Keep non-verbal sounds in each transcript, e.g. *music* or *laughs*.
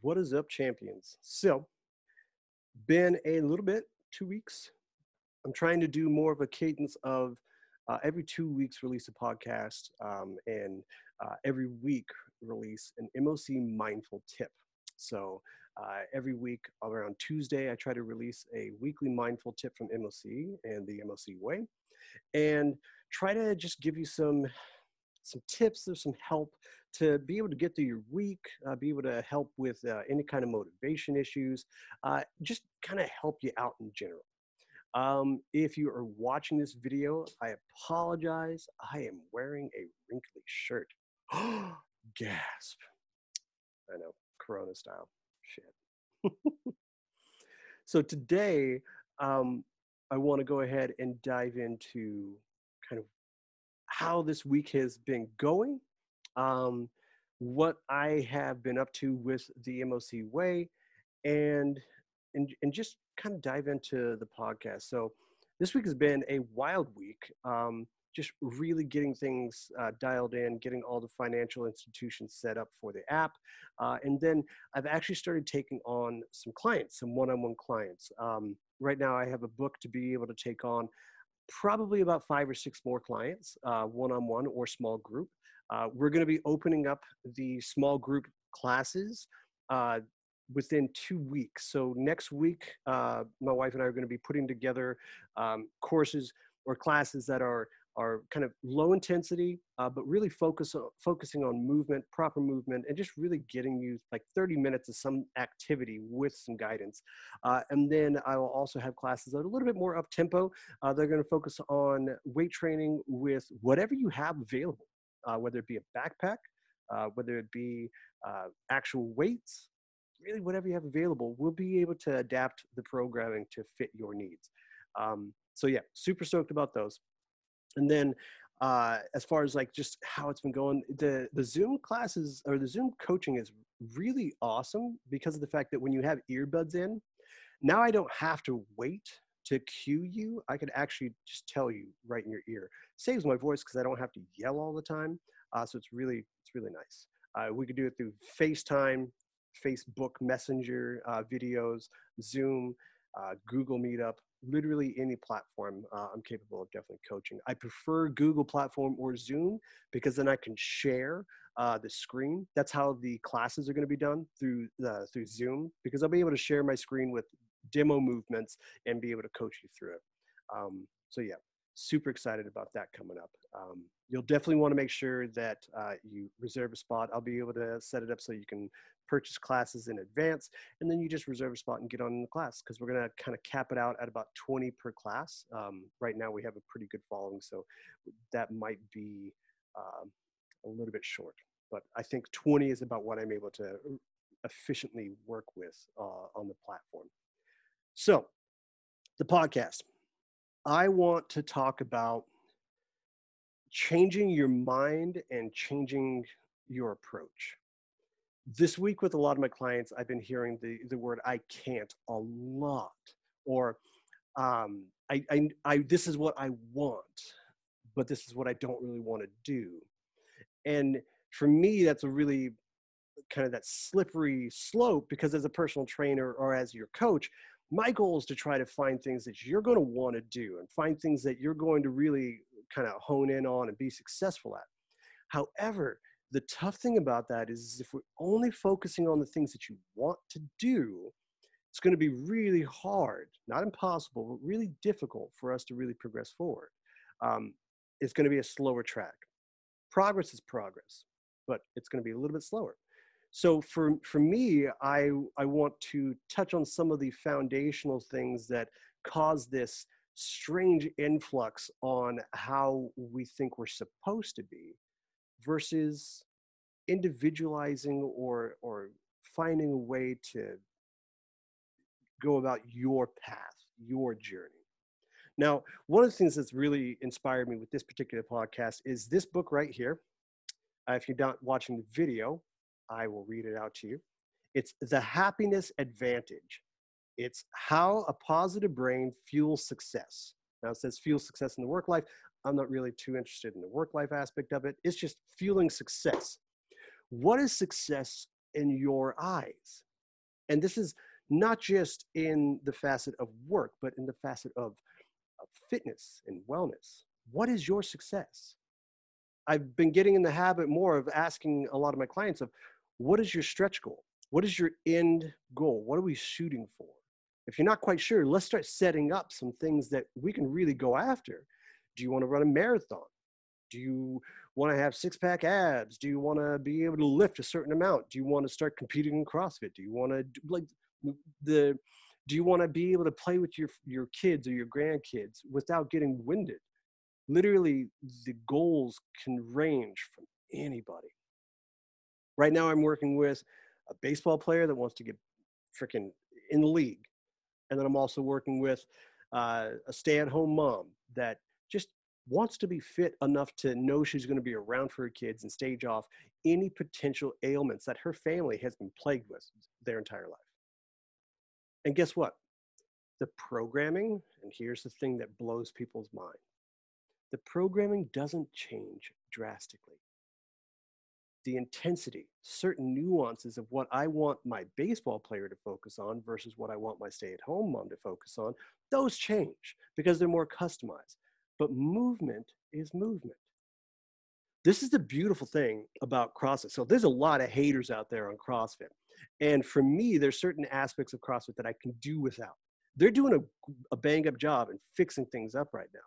What is up, champions? So, been a little bit, two weeks. I'm trying to do more of a cadence of uh, every two weeks release a podcast um, and uh, every week release an MOC mindful tip. So, uh, every week around Tuesday, I try to release a weekly mindful tip from MOC and the MOC way, and try to just give you some some tips or some help to be able to get through your week, uh, be able to help with uh, any kind of motivation issues, uh, just kind of help you out in general. Um, if you are watching this video, I apologize. I am wearing a wrinkly shirt. *gasps* Gasp. I know, Corona style. Shit. *laughs* so today, um, I want to go ahead and dive into kind of how this week has been going, um, what I have been up to with the MOC way, and and and just kind of dive into the podcast. So this week has been a wild week. Um, just really getting things uh, dialed in, getting all the financial institutions set up for the app. Uh, and then I've actually started taking on some clients, some one on one clients. Um, right now, I have a book to be able to take on probably about five or six more clients, one on one or small group. Uh, we're going to be opening up the small group classes uh, within two weeks. So next week, uh, my wife and I are going to be putting together um, courses or classes that are are kind of low intensity, uh, but really focus focusing on movement, proper movement, and just really getting you like 30 minutes of some activity with some guidance. Uh, and then I will also have classes that are a little bit more up tempo. Uh, they're going to focus on weight training with whatever you have available, uh, whether it be a backpack, uh, whether it be uh, actual weights, really whatever you have available, we'll be able to adapt the programming to fit your needs. Um, so yeah, super stoked about those. And then uh, as far as like just how it's been going, the the Zoom classes or the Zoom coaching is really awesome because of the fact that when you have earbuds in, now I don't have to wait to cue you. I can actually just tell you right in your ear. Saves my voice because I don't have to yell all the time. Uh, so it's really it's really nice. Uh, we could do it through FaceTime, Facebook Messenger uh, videos, Zoom, uh, Google Meetup, literally any platform uh, I'm capable of definitely coaching. I prefer Google platform or Zoom because then I can share uh, the screen. That's how the classes are going to be done through the, through Zoom because I'll be able to share my screen with demo movements and be able to coach you through it. Um, so yeah, super excited about that coming up. Um, you'll definitely want to make sure that uh, you reserve a spot. I'll be able to set it up so you can purchase classes in advance, and then you just reserve a spot and get on in the class because we're going to kind of cap it out at about 20 per class. Um, right now, we have a pretty good following, so that might be um, a little bit short. But I think 20 is about what I'm able to efficiently work with uh, on the platform. So, the podcast. I want to talk about changing your mind and changing your approach this week with a lot of my clients i've been hearing the, the word i can't a lot or um, I, I, I this is what i want but this is what i don't really want to do. And for me that's a really kind of that slippery slope because as a personal trainer or as your coach my goal is to try to find things that you're going to want to do and find things that you're going to really kind of hone in on and be successful at. However the tough thing about that is if we're only focusing on the things that you want to do, it's going to be really hard, not impossible, but really difficult for us to really progress forward. Um, it's going to be a slower track. Progress is progress, but it's going to be a little bit slower. So for, for me, I, I want to touch on some of the foundational things that cause this strange influx on how we think we're supposed to be versus individualizing or or finding a way to go about your path your journey. Now one of the things that's really inspired me with this particular podcast is this book right here. Uh, if you're not watching the video i will read it out to you. It's the happiness advantage. It's how a positive brain fuels success. Now it says fuel success in the work life I'm not really too interested in the work life aspect of it. It's just fueling success. What is success in your eyes. And this is not just in the facet of work, but in the facet of, of fitness and wellness. What is your success? I've been getting in the habit more of asking a lot of my clients of what is your stretch goal? What is your end goal? What are we shooting for? If you're not quite sure, let's start setting up some things that we can really go after. Do you want to run a marathon? Do you want to have six pack abs? Do you want to be able to lift a certain amount? Do you want to start competing in CrossFit? Do you want to like the do you want to be able to play with your your kids or your grandkids without getting winded? Literally the goals can range from anybody. Right now I'm working with a baseball player that wants to get freaking in the league. And then I'm also working with uh, a stay at home mom that just wants to be fit enough to know she's going to be around for her kids and stage off any potential ailments that her family has been plagued with their entire life. And guess what? The programming, and here's the thing that blows people's mind the programming doesn't change drastically. The intensity, certain nuances of what I want my baseball player to focus on versus what I want my stay at home mom to focus on, those change because they're more customized but movement is movement. This is the beautiful thing about CrossFit. So there's a lot of haters out there on CrossFit. And for me, there's certain aspects of CrossFit that I can do without. They're doing a, a bang up job and fixing things up right now.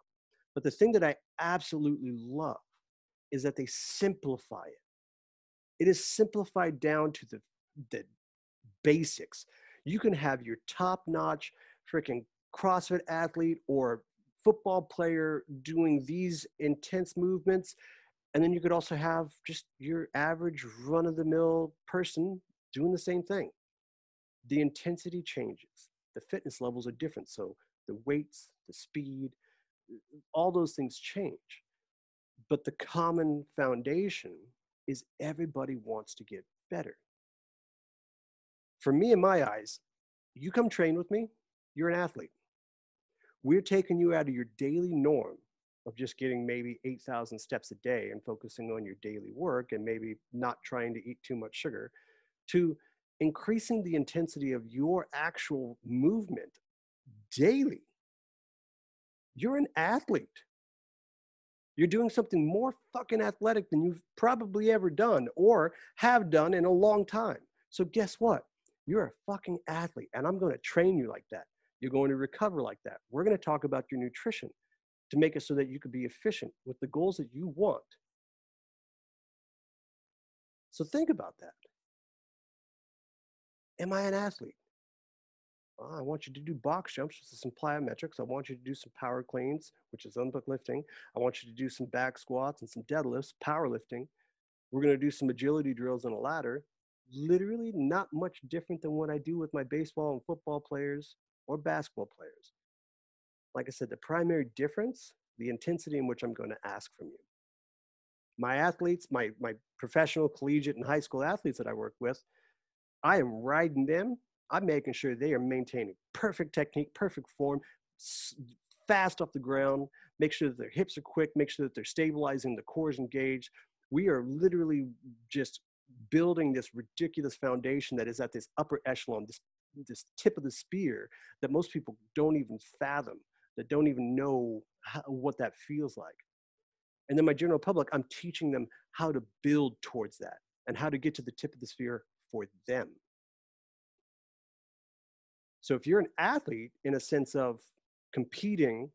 But the thing that I absolutely love is that they simplify it. It is simplified down to the, the basics. You can have your top notch freaking CrossFit athlete or football player doing these intense movements. And then you could also have just your average run of the mill person doing the same thing. The intensity changes, the fitness levels are different. So the weights, the speed, all those things change. But the common foundation is everybody wants to get better. For me, in my eyes, you come train with me, you're an athlete. We're taking you out of your daily norm of just getting maybe 8,000 steps a day and focusing on your daily work and maybe not trying to eat too much sugar to increasing the intensity of your actual movement daily. You're an athlete. You're doing something more fucking athletic than you've probably ever done or have done in a long time. So, guess what? You're a fucking athlete, and I'm going to train you like that. You're going to recover like that. We're going to talk about your nutrition to make it so that you could be efficient with the goals that you want. So think about that. Am I an athlete? Well, I want you to do box jumps, which is some plyometrics. I want you to do some power cleans, which is lifting. I want you to do some back squats and some deadlifts, powerlifting. We're going to do some agility drills on a ladder. Literally not much different than what I do with my baseball and football players or basketball players. Like I said, the primary difference, the intensity in which I'm going to ask from you. My athletes, my, my professional, collegiate, and high school athletes that I work with, I am riding them. I'm making sure they are maintaining perfect technique, perfect form, fast off the ground, make sure that their hips are quick, make sure that they're stabilizing, the core is engaged. We are literally just building this ridiculous foundation that is at this upper echelon, this this tip of the spear that most people don't even fathom, that don't even know how, what that feels like. And then my general public, I'm teaching them how to build towards that and how to get to the tip of the spear for them. So if you're an athlete in a sense of competing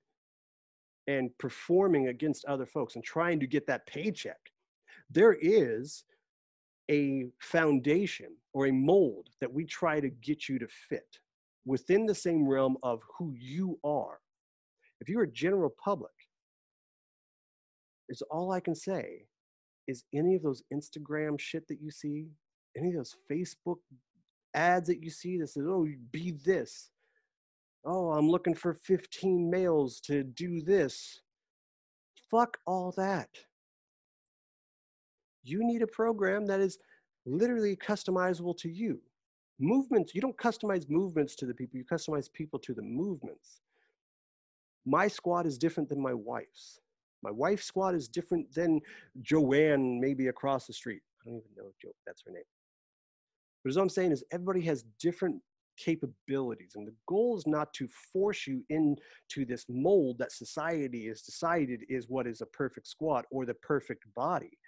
and performing against other folks and trying to get that paycheck, there is a foundation or a mold that we try to get you to fit within the same realm of who you are. If you're a general public, it's all I can say is any of those Instagram shit that you see, any of those Facebook ads that you see that says, oh, be this. Oh, I'm looking for 15 males to do this. Fuck all that you need a program that is literally customizable to you. Movements, you don't customize movements to the people, you customize people to the movements. My squat is different than my wife's. My wife's squat is different than Joanne, maybe across the street. I don't even know if Joe, that's her name. But as I'm saying is everybody has different capabilities. And the goal is not to force you into this mold that society has decided is what is a perfect squat or the perfect body.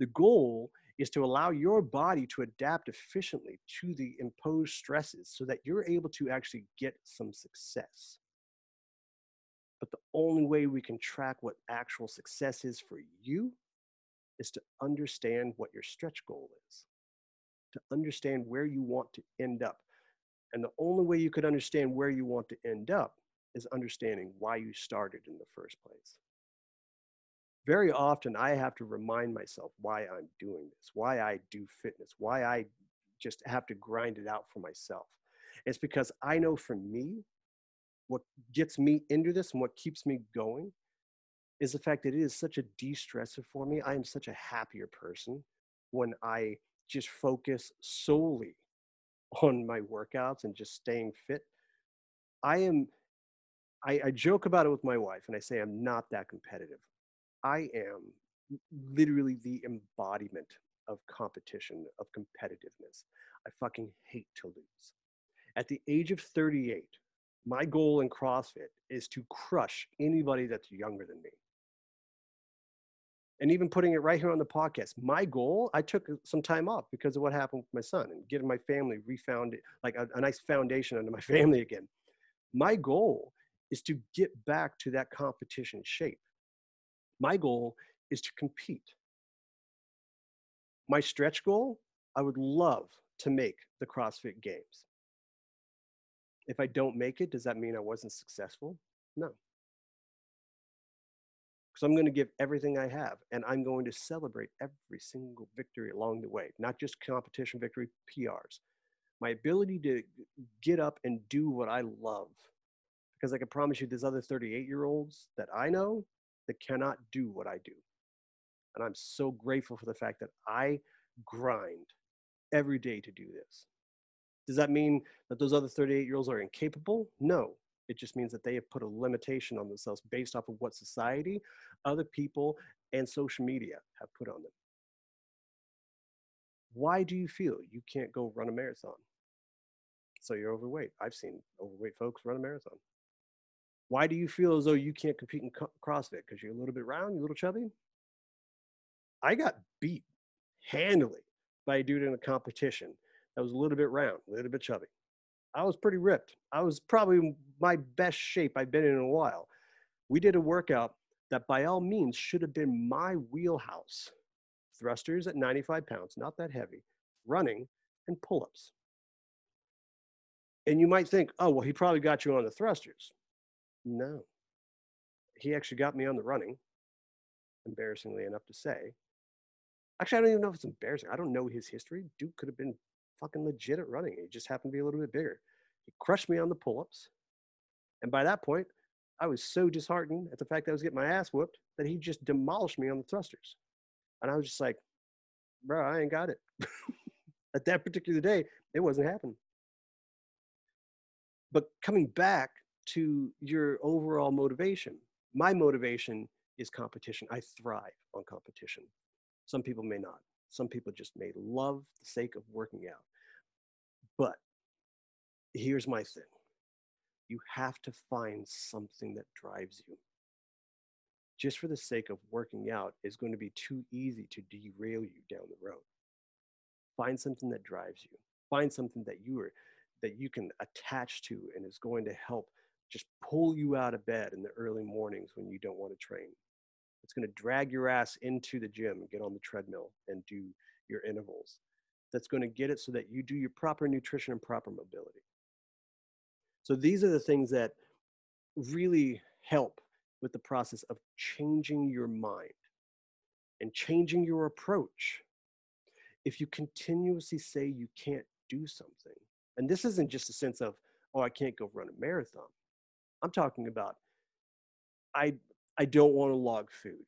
The goal is to allow your body to adapt efficiently to the imposed stresses so that you're able to actually get some success. But the only way we can track what actual success is for you is to understand what your stretch goal is, to understand where you want to end up. And the only way you could understand where you want to end up is understanding why you started in the first place. Very often, I have to remind myself why I'm doing this, why I do fitness, why I just have to grind it out for myself. It's because I know for me, what gets me into this and what keeps me going is the fact that it is such a de-stressor for me. I am such a happier person when I just focus solely on my workouts and just staying fit. I am I, I joke about it with my wife and I say I'm not that competitive. I am literally the embodiment of competition, of competitiveness. I fucking hate to lose. At the age of 38, my goal in CrossFit is to crush anybody that's younger than me. And even putting it right here on the podcast, my goal, I took uh, some time off because of what happened with my son and getting my family refound like a, a nice foundation under my *laughs* family again. My goal is to get back to that competition shape. My goal is to compete. My stretch goal, I would love to make the CrossFit Games. If I don't make it, does that mean I wasn't successful? No. Because I'm going to give everything I have and I'm going to celebrate every single victory along the way, not just competition victory, PRs. My ability to get up and do what I love. Because I can promise you, there's other 38 year olds that I know that cannot do what I do. And I'm so grateful for the fact that I grind every day to do this. Does that mean that those other 38 year olds are incapable? No. It just means that they have put a limitation on themselves based off of what society, other people, and social media have put on them. Why do you feel you can't go run a marathon? So you're overweight. I've seen overweight folks run a marathon. Why do you feel as though you can't compete in CrossFit? Because you're a little bit round, you're a little chubby? I got beat handily by a dude in a competition that was a little bit round, a little bit chubby. I was pretty ripped. I was probably my best shape I've been in, in a while. We did a workout that by all means should have been my wheelhouse. Thrusters at 95 pounds, not that heavy, running and pull-ups. And you might think, oh, well, he probably got you on the thrusters. No. He actually got me on the running, embarrassingly enough to say. Actually, I don't even know if it's embarrassing. I don't know his history. Duke could have been fucking legit at running. He just happened to be a little bit bigger. He crushed me on the pull-ups. And by that point, I was so disheartened at the fact that I was getting my ass whooped that he just demolished me on the thrusters. And I was just like, bro, I ain't got it. *laughs* at that particular day, it wasn't happening. But coming back to your overall motivation, my motivation is competition. I thrive on competition. Some people may not. Some people just may love the sake of working out. But here's my thing you have to find something that drives you. Just for the sake of working out is going to be too easy to derail you down the road. Find something that drives you. Find something that you are that you can attach to and is going to help just pull you out of bed in the early mornings when you don't want to train. It's going to drag your ass into the gym and get on the treadmill and do your intervals. That's going to get it so that you do your proper nutrition and proper mobility. So these are the things that really help with the process of changing your mind and changing your approach. If you continuously say you can't do something, and this isn't just a sense of, oh, I can't go run a marathon. I'm talking about, I, I don't want to log food.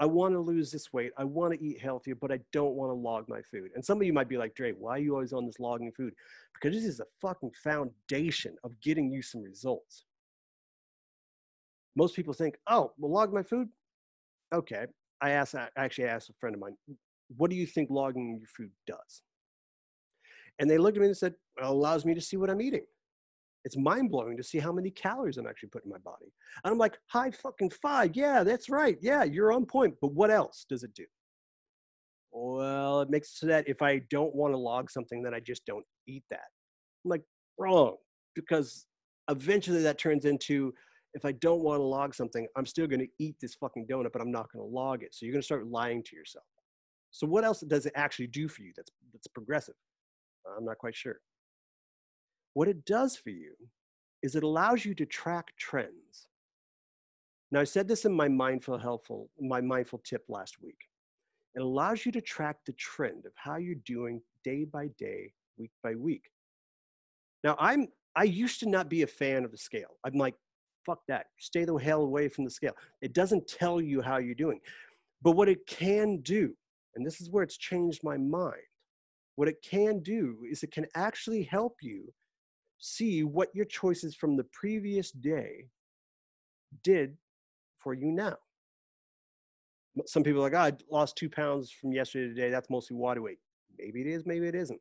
I want to lose this weight. I want to eat healthier, but I don't want to log my food. And some of you might be like, Dre, why are you always on this logging food? Because this is a fucking foundation of getting you some results. Most people think, oh, well, log my food? Okay. I asked, I actually asked a friend of mine, what do you think logging your food does? And they looked at me and said, well, it allows me to see what I'm eating. It's mind blowing to see how many calories I'm actually putting in my body. And I'm like, high fucking five. Yeah, that's right. Yeah, you're on point. But what else does it do? Well, it makes it so that if I don't want to log something, then I just don't eat that. I'm like, wrong. Because eventually that turns into if I don't want to log something, I'm still going to eat this fucking donut, but I'm not going to log it. So you're going to start lying to yourself. So what else does it actually do for you that's that's progressive? I'm not quite sure. What it does for you is it allows you to track trends. Now I said this in my mindful helpful my mindful tip last week. It allows you to track the trend of how you're doing day by day, week by week. Now I'm I used to not be a fan of the scale. I'm like, fuck that. Stay the hell away from the scale. It doesn't tell you how you're doing. But what it can do, and this is where it's changed my mind, what it can do is it can actually help you see what your choices from the previous day did for you now. Some people are like, oh, I lost two pounds from yesterday to today. That's mostly water weight. Maybe it is, maybe it isn't.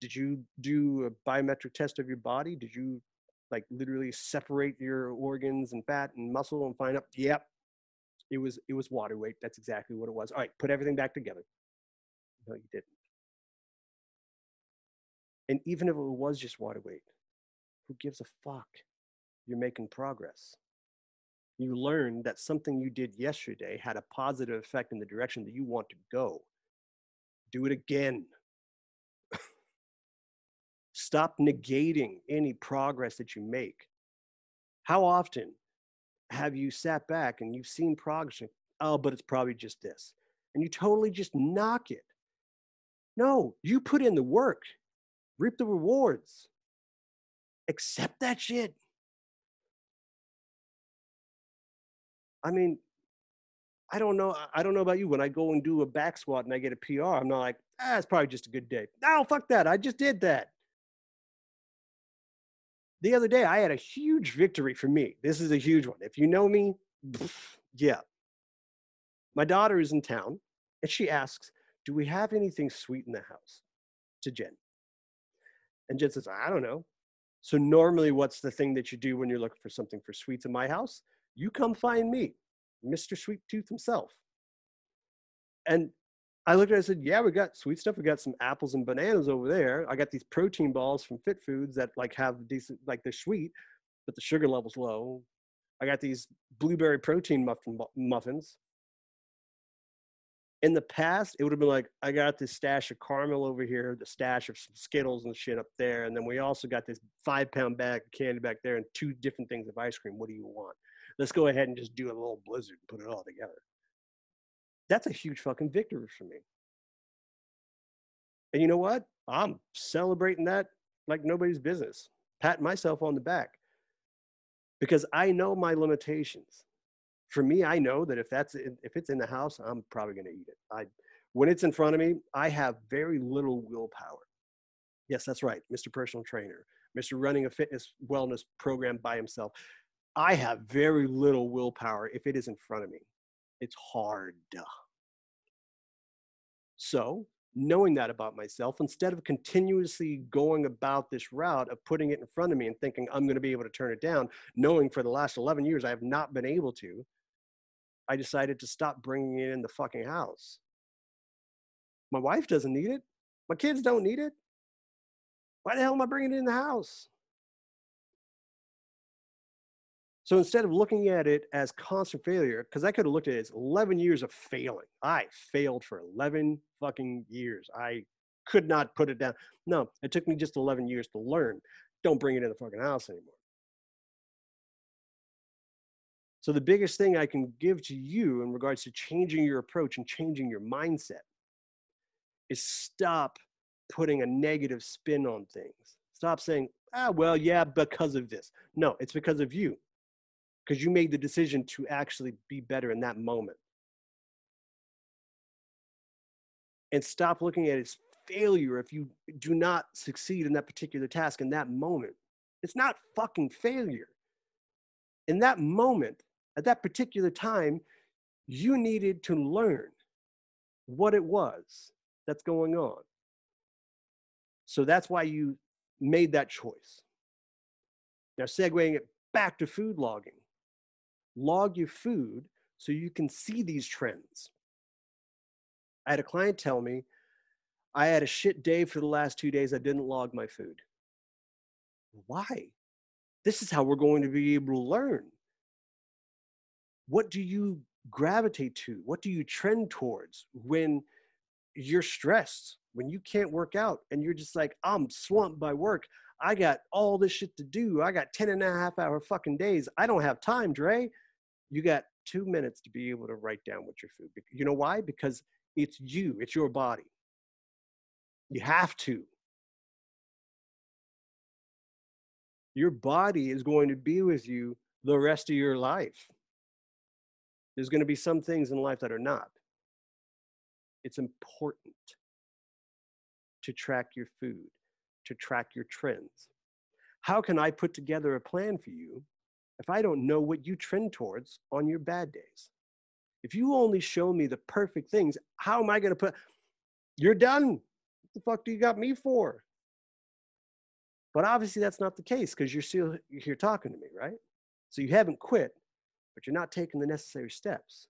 Did you do a biometric test of your body? Did you like literally separate your organs and fat and muscle and find out, yep, it was it was water weight. That's exactly what it was. All right, put everything back together. No, you didn't. And even if it was just water weight, who gives a fuck? You're making progress. You learned that something you did yesterday had a positive effect in the direction that you want to go. Do it again. Stop negating any progress that you make. How often have you sat back and you've seen progress? And, oh, but it's probably just this. And you totally just knock it. No, you put in the work, reap the rewards. Accept that shit. I mean, I don't know. I don't know about you. When I go and do a back squat and I get a PR, I'm not like, ah, it's probably just a good day. No, fuck that. I just did that the other day I had a huge victory for me. This is a huge one. If you know me, *laughs* yeah. My daughter is in town and she asks, Do we have anything sweet in the house? To Jen. And Jen says, I don't know. So, normally, what's the thing that you do when you're looking for something for sweets in my house? You come find me, Mr. Sweet Tooth himself. And I looked at it and said, yeah, we got sweet stuff. We got some apples and bananas over there. I got these protein balls from Fit Foods that like have decent, like they're sweet, but the sugar level's low. I got these blueberry protein muffin muffins. In the past, it would have been like, I got this stash of caramel over here, the stash of some Skittles and shit up there. And then we also got this five pound bag of candy back there and two different things of ice cream. What do you want? Let's go ahead and just do a little blizzard and put it all together. That's a huge fucking victory for me. And you know what? I'm celebrating that like nobody's business. Pat myself on the back because I know my limitations. For me, I know that if that's if it's in the house, I'm probably going to eat it. I when it's in front of me, I have very little willpower. Yes, that's right, Mr. Personal Trainer, Mr. Running a fitness wellness program by himself. I have very little willpower if it is in front of me it's hard. So, knowing that about myself, instead of continuously going about this route of putting it in front of me and thinking I'm going to be able to turn it down, knowing for the last 11 years I have not been able to, I decided to stop bringing it in the fucking house. My wife doesn't need it. My kids don't need it. Why the hell am I bringing it in the house? So instead of looking at it as constant failure, because I could have looked at it as 11 years of failing. I failed for 11 fucking years. I could not put it down. No, it took me just 11 years to learn. Don't bring it in the fucking house anymore. So the biggest thing I can give to you in regards to changing your approach and changing your mindset is stop putting a negative spin on things. Stop saying, ah, well, yeah, because of this. No, it's because of you because you made the decision to actually be better in that moment. And stop looking at it as failure if you do not succeed in that particular task in that moment. It's not fucking failure. In that moment, at that particular time, you needed to learn what it was that's going on. So that's why you made that choice. Now, segueing it back to food logging, log your food so you can see these trends. I had a client tell me, I had a shit day for the last two days. I didn't log my food. Why? This is how we're going to be able to learn. What do you gravitate to? What do you trend towards when you're stressed, when you can't work out and you're just like, I'm swamped by work. I got all this shit to do. I got 10 and a half hour fucking days. I don't have time, Dre. You got two minutes to be able to write down what your food. You know why? Because it's you, it's your body. You have to. Your body is going to be with you the rest of your life. There's going to be some things in life that are not. It's important to track your food, to track your trends. How can I put together a plan for you if I don't know what you trend towards on your bad days? If you only show me the perfect things, how am I going to put, you're done. What the fuck do you got me for? But obviously that's not the case because you're still here talking to me, right? So you haven't quit, but you're not taking the necessary steps.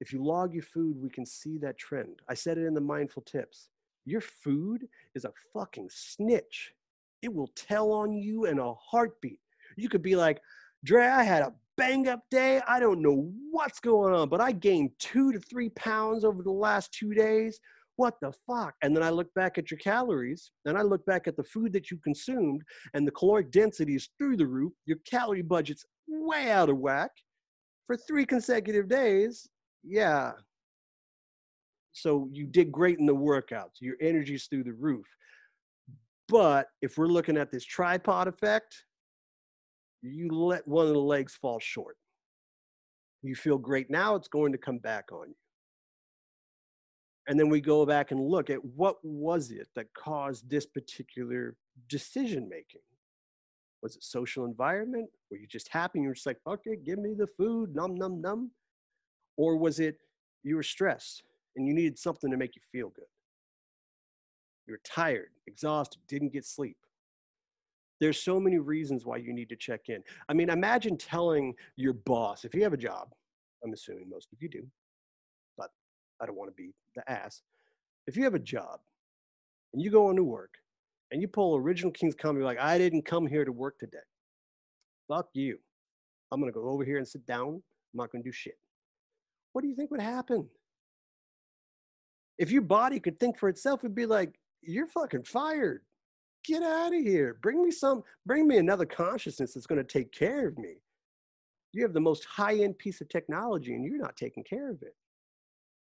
If you log your food, we can see that trend. I said it in the mindful tips. Your food is a fucking snitch. It will tell on you in a heartbeat. You could be like, Dre, I had a bang up day. I don't know what's going on, but I gained two to three pounds over the last two days. What the fuck? And then I look back at your calories and I look back at the food that you consumed and the caloric density is through the roof. Your calorie budget's way out of whack for three consecutive days. Yeah. So you did great in the workouts. Your energy's through the roof. But if we're looking at this tripod effect, you let one of the legs fall short. You feel great now, it's going to come back on you. And then we go back and look at what was it that caused this particular decision making? Was it social environment? Were you just happy? You're just like, okay, give me the food, num, num, num. Or was it you were stressed and you needed something to make you feel good? You were tired, exhausted, didn't get sleep. There's so many reasons why you need to check in. I mean, imagine telling your boss, if you have a job, I'm assuming most of you do, I don't want to be the ass. If you have a job and you go into work and you pull original King's Comedy, like, I didn't come here to work today. Fuck you. I'm going to go over here and sit down. I'm not going to do shit. What do you think would happen? If your body could think for itself, it'd be like, you're fucking fired get out of here. Bring me some, bring me another consciousness that's going to take care of me. You have the most high end piece of technology and you're not taking care of it.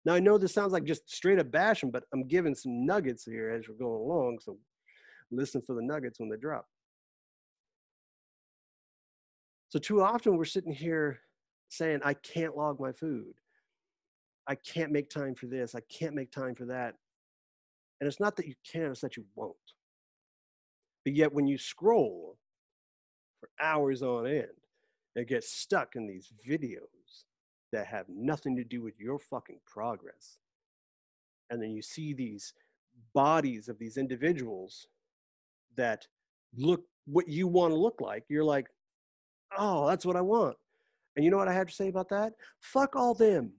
Now, I know this sounds like just straight up bashing, but I'm giving some nuggets here as we're going along. So listen for the nuggets when they drop. So, too often we're sitting here saying, I can't log my food. I can't make time for this. I can't make time for that. And it's not that you can't, it's that you won't. But yet, when you scroll for hours on end and get stuck in these videos that have nothing to do with your fucking progress, and then you see these bodies of these individuals that look what you want to look like, you're like, oh, that's what I want. And you know what I have to say about that? Fuck all them.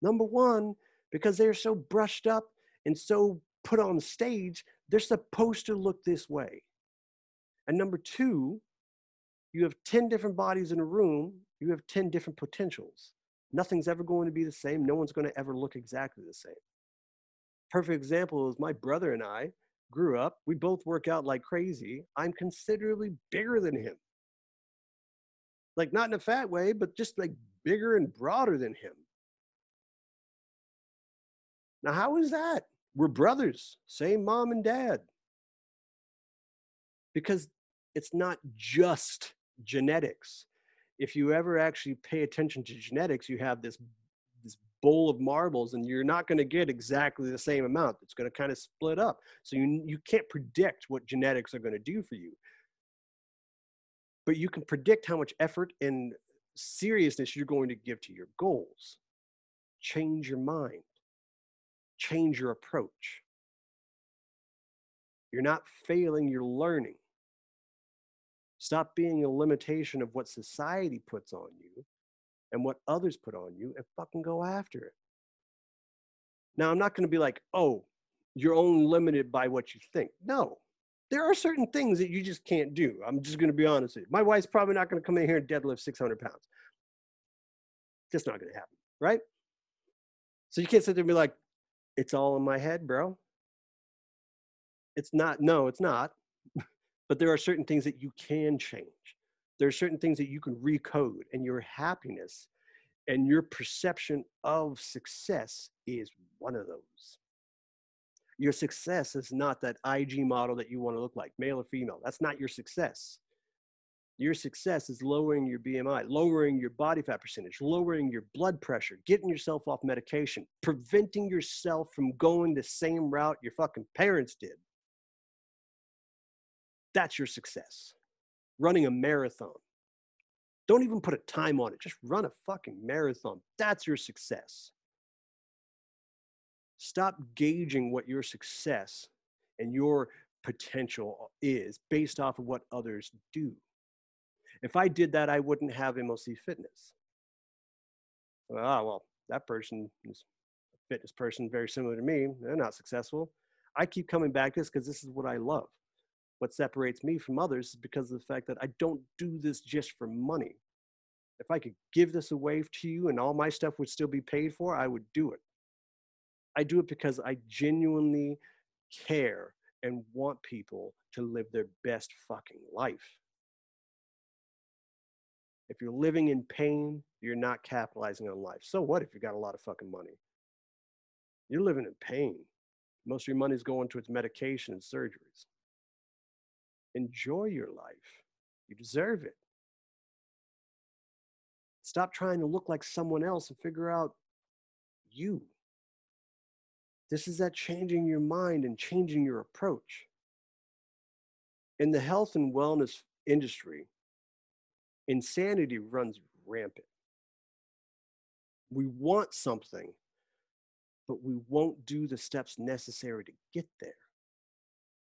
Number one, because they're so brushed up and so put on stage they're supposed to look this way. And number two, you have 10 different bodies in a room, you have 10 different potentials. Nothing's ever going to be the same. No one's going to ever look exactly the same. Perfect example is my brother and I grew up. We both work out like crazy. I'm considerably bigger than him. Like, not in a fat way, but just like bigger and broader than him. Now, how is that? We're brothers, same mom and dad. Because it's not just genetics. If you ever actually pay attention to genetics, you have this this bowl of marbles and you're not going to get exactly the same amount. It's going to kind of split up. So you you can't predict what genetics are going to do for you. But you can predict how much effort and seriousness you're going to give to your goals. Change your mind change your approach. You're not failing, you're learning. Stop being a limitation of what society puts on you and what others put on you and fucking go after it. Now, I'm not going to be like, oh, you're only limited by what you think. No, there are certain things that you just can't do. I'm just going to be honest with you. My wife's probably not going to come in here and deadlift 600 pounds. Just not going to happen, right? So you can't sit there and be like, it's all in my head, bro. It's not, no, it's not. *laughs* but there are certain things that you can change. There are certain things that you can recode, and your happiness and your perception of success is one of those. Your success is not that IG model that you want to look like, male or female. That's not your success. Your success is lowering your BMI, lowering your body fat percentage, lowering your blood pressure, getting yourself off medication, preventing yourself from going the same route your fucking parents did. That's your success. Running a marathon. Don't even put a time on it. Just run a fucking marathon. That's your success. Stop gauging what your success and your potential is based off of what others do. If I did that, I wouldn't have MOC fitness. Ah, well, that person is a fitness person very similar to me. They're not successful. I keep coming back to this because this is what I love. What separates me from others is because of the fact that I don't do this just for money. If I could give this away to you and all my stuff would still be paid for, I would do it. I do it because I genuinely care and want people to live their best fucking life. If you're living in pain, you're not capitalizing on life. So what if you got a lot of fucking money? You're living in pain. Most of your money is going towards medication and surgeries. Enjoy your life. You deserve it. Stop trying to look like someone else and figure out you. This is that changing your mind and changing your approach. In the health and wellness industry, insanity runs rampant. We want something, but we won't do the steps necessary to get there.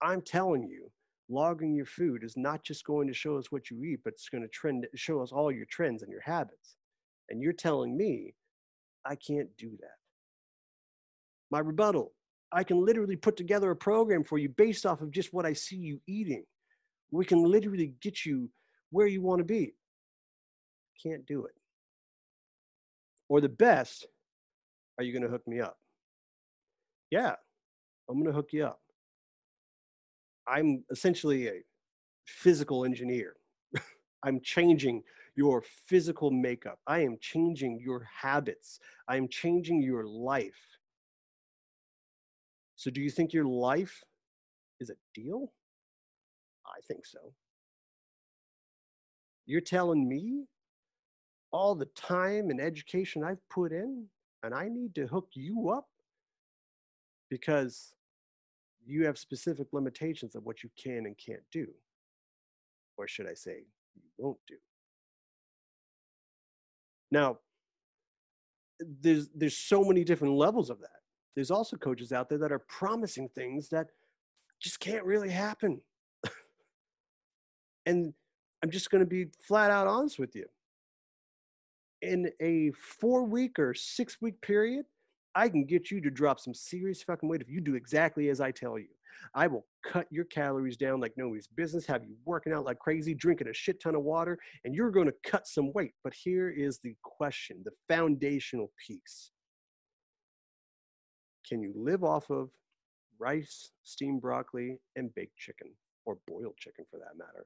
I'm telling you, logging your food is not just going to show us what you eat, but it's going to trend show us all your trends and your habits. And you're telling me I can't do that. My rebuttal I can literally put together a program for you based off of just what I see you eating. We can literally get you where you want to be. Can't do it. Or the best, are you going to hook me up? Yeah, I'm going to hook you up. I'm essentially a physical engineer. *laughs* I'm changing your physical makeup. I am changing your habits. I am changing your life. So, do you think your life is a deal? I think so. You're telling me all the time and education I've put in, and I need to hook you up because you have specific limitations of what you can and can't do. Or should I say, you won't do. Now, there's there's so many different levels of that. There's also coaches out there that are promising things that just can't really happen. and I'm just going to be flat out honest with you. In a four week or six week period, I can get you to drop some serious fucking weight if you do exactly as I tell you. I will cut your calories down like nobody's business, have you working out like crazy, drinking a shit ton of water, and you're going to cut some weight. But here is the question the foundational piece Can you live off of rice, steamed broccoli, and baked chicken, or boiled chicken for that matter,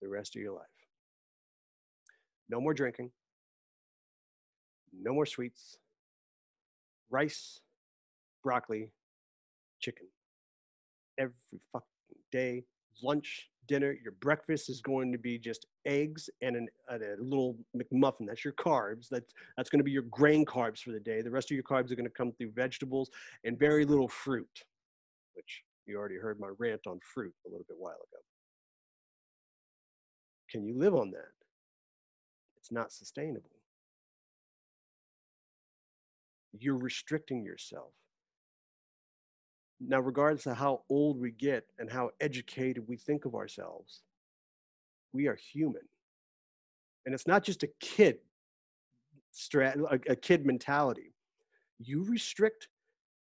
the rest of your life? No more drinking, no more sweets, rice, broccoli, chicken every fucking day. Lunch, dinner, your breakfast is going to be just eggs and an, a little McMuffin. That's your carbs. That's that's going to be your grain carbs for the day. The rest of your carbs are going to come through vegetables and very little fruit, which you already heard my rant on fruit a little bit while ago. Can you live on that? It's not sustainable. You're restricting yourself. Now, regardless of how old we get and how educated we think of ourselves, we are human. And it's not just a kid strat, a, a kid mentality. You restrict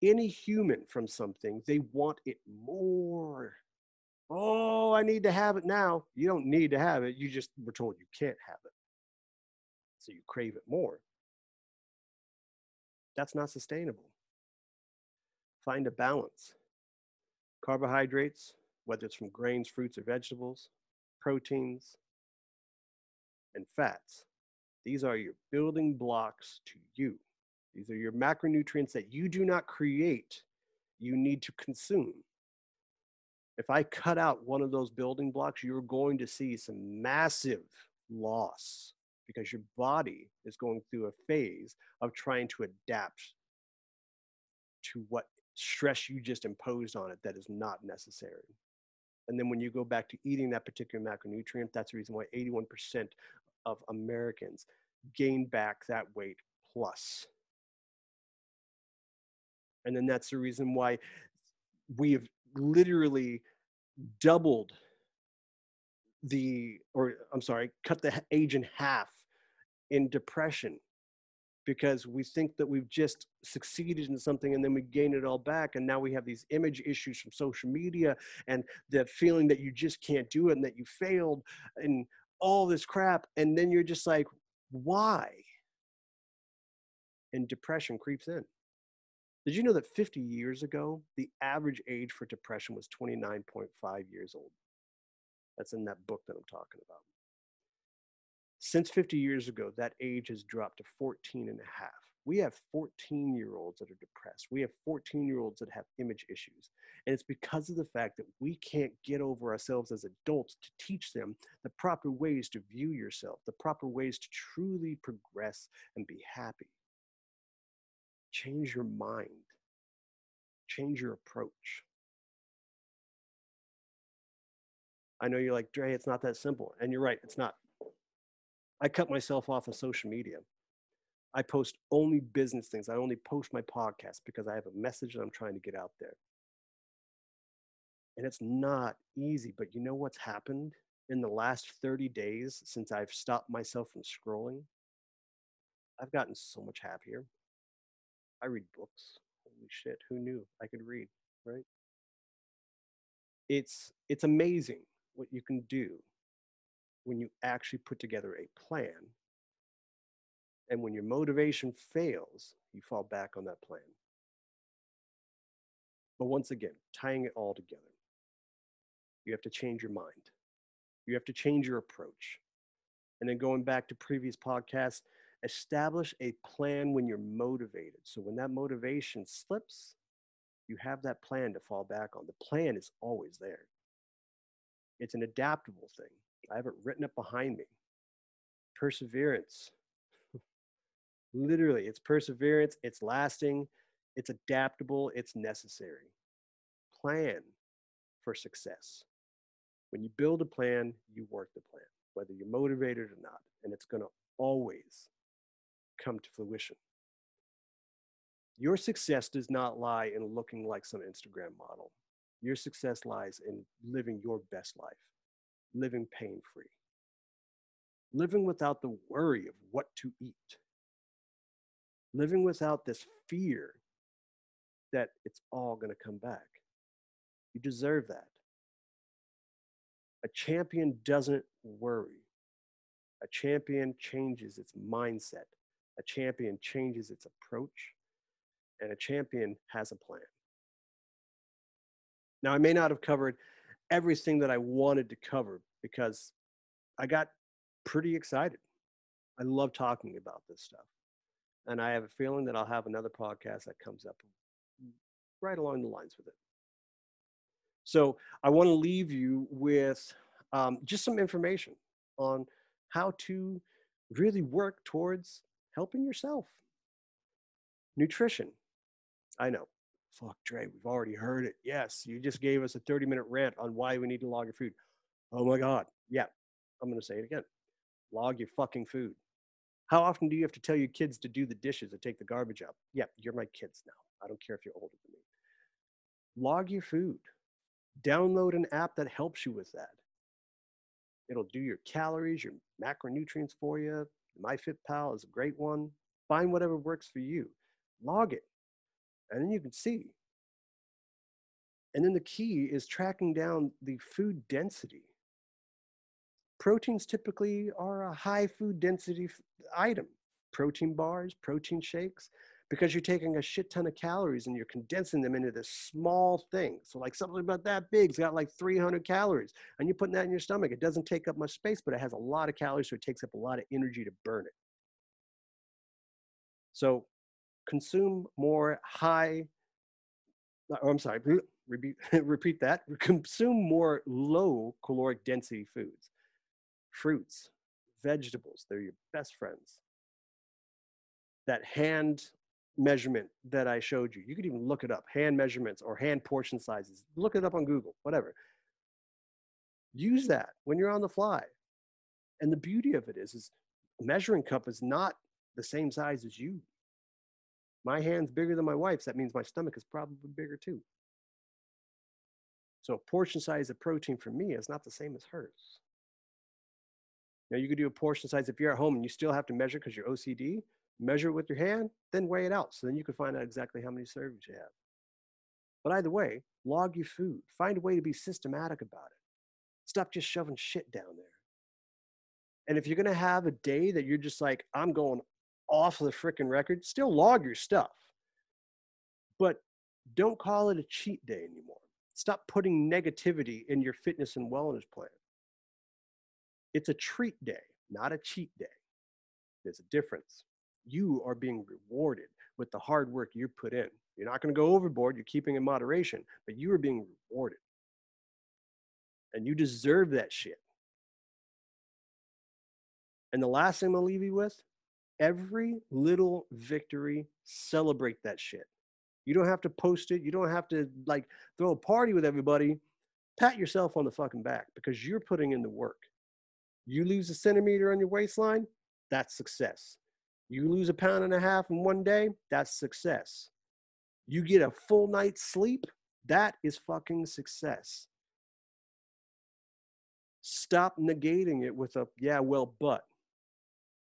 any human from something, they want it more. Oh, I need to have it now. You don't need to have it. You just were told you can't have it. So you crave it more. That's not sustainable. Find a balance. Carbohydrates, whether it's from grains, fruits, or vegetables, proteins, and fats. These are your building blocks to you. These are your macronutrients that you do not create, you need to consume. If I cut out one of those building blocks, you're going to see some massive loss because your body is going through a phase of trying to adapt to what stress you just imposed on it that is not necessary. And then when you go back to eating that particular macronutrient, that's the reason why 81% of Americans gain back that weight plus. And then that's the reason why we have literally doubled the, or I'm sorry, cut the age in half in depression because we think that we've just succeeded in something and then we gain it all back and now we have these image issues from social media and the feeling that you just can't do it and that you failed and all this crap and then you're just like why? And depression creeps in. Did you know that 50 years ago the average age for depression was 29.5 years old that's in that book that i'm talking about since 50 years ago, that age has dropped to 14 and a half. We have 14 year olds that are depressed. We have 14 year olds that have image issues. And it's because of the fact that we can't get over ourselves as adults to teach them the proper ways to view yourself, the proper ways to truly progress and be happy. Change your mind, change your approach. I know you're like, Dre, it's not that simple. And you're right, it's not. I cut myself off of social media. I post only business things. I only post my podcast because I have a message that I'm trying to get out there. And it's not easy, but you know what's happened in the last 30 days since I've stopped myself from scrolling? I've gotten so much happier. I read books. Holy shit, who knew I could read, right? It's it's amazing what you can do when you actually put together a plan. And when your motivation fails, you fall back on that plan. But once again, tying it all together, you have to change your mind. You have to change your approach. And then going back to previous podcasts, establish a plan when you're motivated. So when that motivation slips, you have that plan to fall back on. The plan is always there. It's an adaptable thing. I have it written up behind me. Perseverance. Literally, it's perseverance, it's lasting, it's adaptable, it's necessary. Plan for success. When you build a plan, you work the plan, whether you're motivated or not, and it's going to always come to fruition. Your success does not lie in looking like some Instagram model. Your success lies in living your best life living pain free, living without the worry of what to eat, living without this fear that it's all going to come back. You deserve that. A champion doesn't worry. A champion changes its mindset. A champion changes its approach. And a champion has a plan. Now, I may not have covered everything that I wanted to cover because I got pretty excited. I love talking about this stuff. And I have a feeling that I'll have another podcast that comes up right along the lines with it. So I want to leave you with um, just some information on how to really work towards helping yourself. Nutrition. I know fuck Dre, we've already heard it. Yes, you just gave us a 30 minute rant on why we need to log your food. Oh my God. Yeah, I'm going to say it again. Log your fucking food. How often do you have to tell your kids to do the dishes or take the garbage out? Yeah, you're my kids now. I don't care if you're older than me. log your food. Download an app that helps you with that. It'll do your calories, your macronutrients for you. MyFitPal is a great one. Find whatever works for you. Log it. And then you can see. And then the key is tracking down the food density. Proteins typically are a high food density item. Protein bars, protein shakes, because you're taking a shit ton of calories and you're condensing them into this small thing. So like something about that big, it's got like 300 calories and you're putting that in your stomach. It doesn't take up much space, but it has a lot of calories. So it takes up a lot of energy to burn it. So consume more high, uh, oh, I'm sorry, repeat, *laughs* repeat that. Consume more low caloric density foods, fruits, vegetables. They're your best friends. That hand measurement that I showed you. You could even look it up, hand measurements or hand portion sizes. Look it up on Google, whatever. Use that when you're on the fly. And the beauty of it is, is measuring cup is not the same size as you. My hand's bigger than my wife's. That means my stomach is probably bigger too. So portion size of protein for me is not the same as hers. Now you could do a portion size if you're at home and you still have to measure because you're OCD measure it with your hand, then weigh it out. So then you can find out exactly how many servings you have. But either way, log your food. Find a way to be systematic about it. Stop just shoving shit down there. And if you're going to have a day that you're just like, I'm going off the freaking record, still log your stuff. But don't call it a cheat day anymore. Stop putting negativity in your fitness and wellness plan. It's a treat day, not a cheat day. There's a difference you are being rewarded with the hard work you put in. You're not going to go overboard, you're keeping in moderation, but you are being rewarded. And you deserve that shit. And the last thing I'll leave you with every little victory, celebrate that shit. You don't have to post it, you don't have to like throw a party with everybody. Pat yourself on the fucking back because you're putting in the work. You lose a centimeter on your waistline, that's success. You lose a pound and a half in one day, that's success. You get a full night's sleep, that is fucking success. Stop negating it with a, yeah, well, but.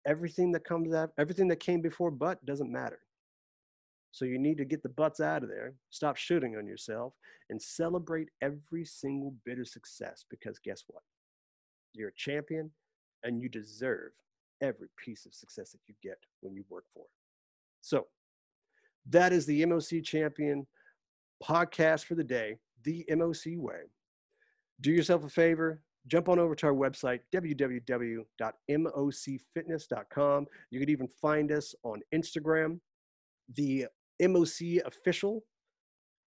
Everything that comes out, everything that came before but doesn't matter. So you need to get the butts out of there, stop shooting on yourself, and celebrate every single bit of success because guess what? You're a champion and you deserve every piece of success that you get when you work for it. So that is the MOC Champion podcast for the day, the MOC way. Do yourself a favor, jump on over to our website, www.mocfitness.com. You could even find us on Instagram, the MOC official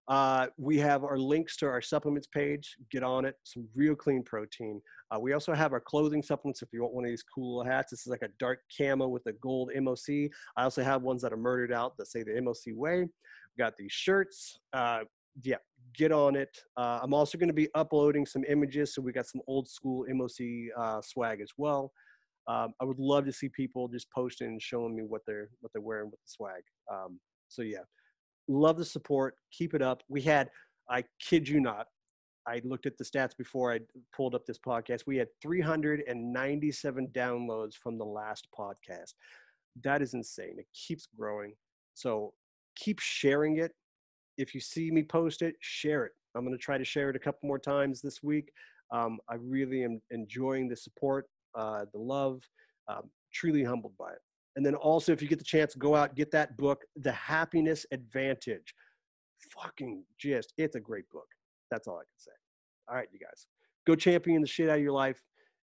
uh, we have our links to our supplements page. Get on it. Some real clean protein. Uh, we also have our clothing supplements if you want one of these cool hats. This is like a dark camo with a gold MOC. I also have ones that are murdered out that say the MOC way. We got these shirts. Uh, yeah, get on it. Uh, I'm also going to be uploading some images, so we got some old school MOC uh, swag as well. Um, I would love to see people just posting and showing me what they're what they're wearing with the swag. Um, so yeah, love the support. Keep it up. We had, I kid you not, I looked at the stats before I pulled up this podcast. We had 397 downloads from the last podcast. That is insane. It keeps growing. So keep sharing it. If you see me post it, share it. I'm going to try to share it a couple more times this week. Um, I really am enjoying the support, uh, the love, um, truly humbled by it. And then also, if you get the chance, go out, get that book, The Happiness Advantage. Fucking just, it's a great book. That's all I can say. All right, you guys, go champion the shit out of your life.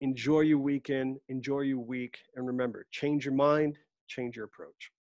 Enjoy your weekend, enjoy your week. And remember, change your mind, change your approach.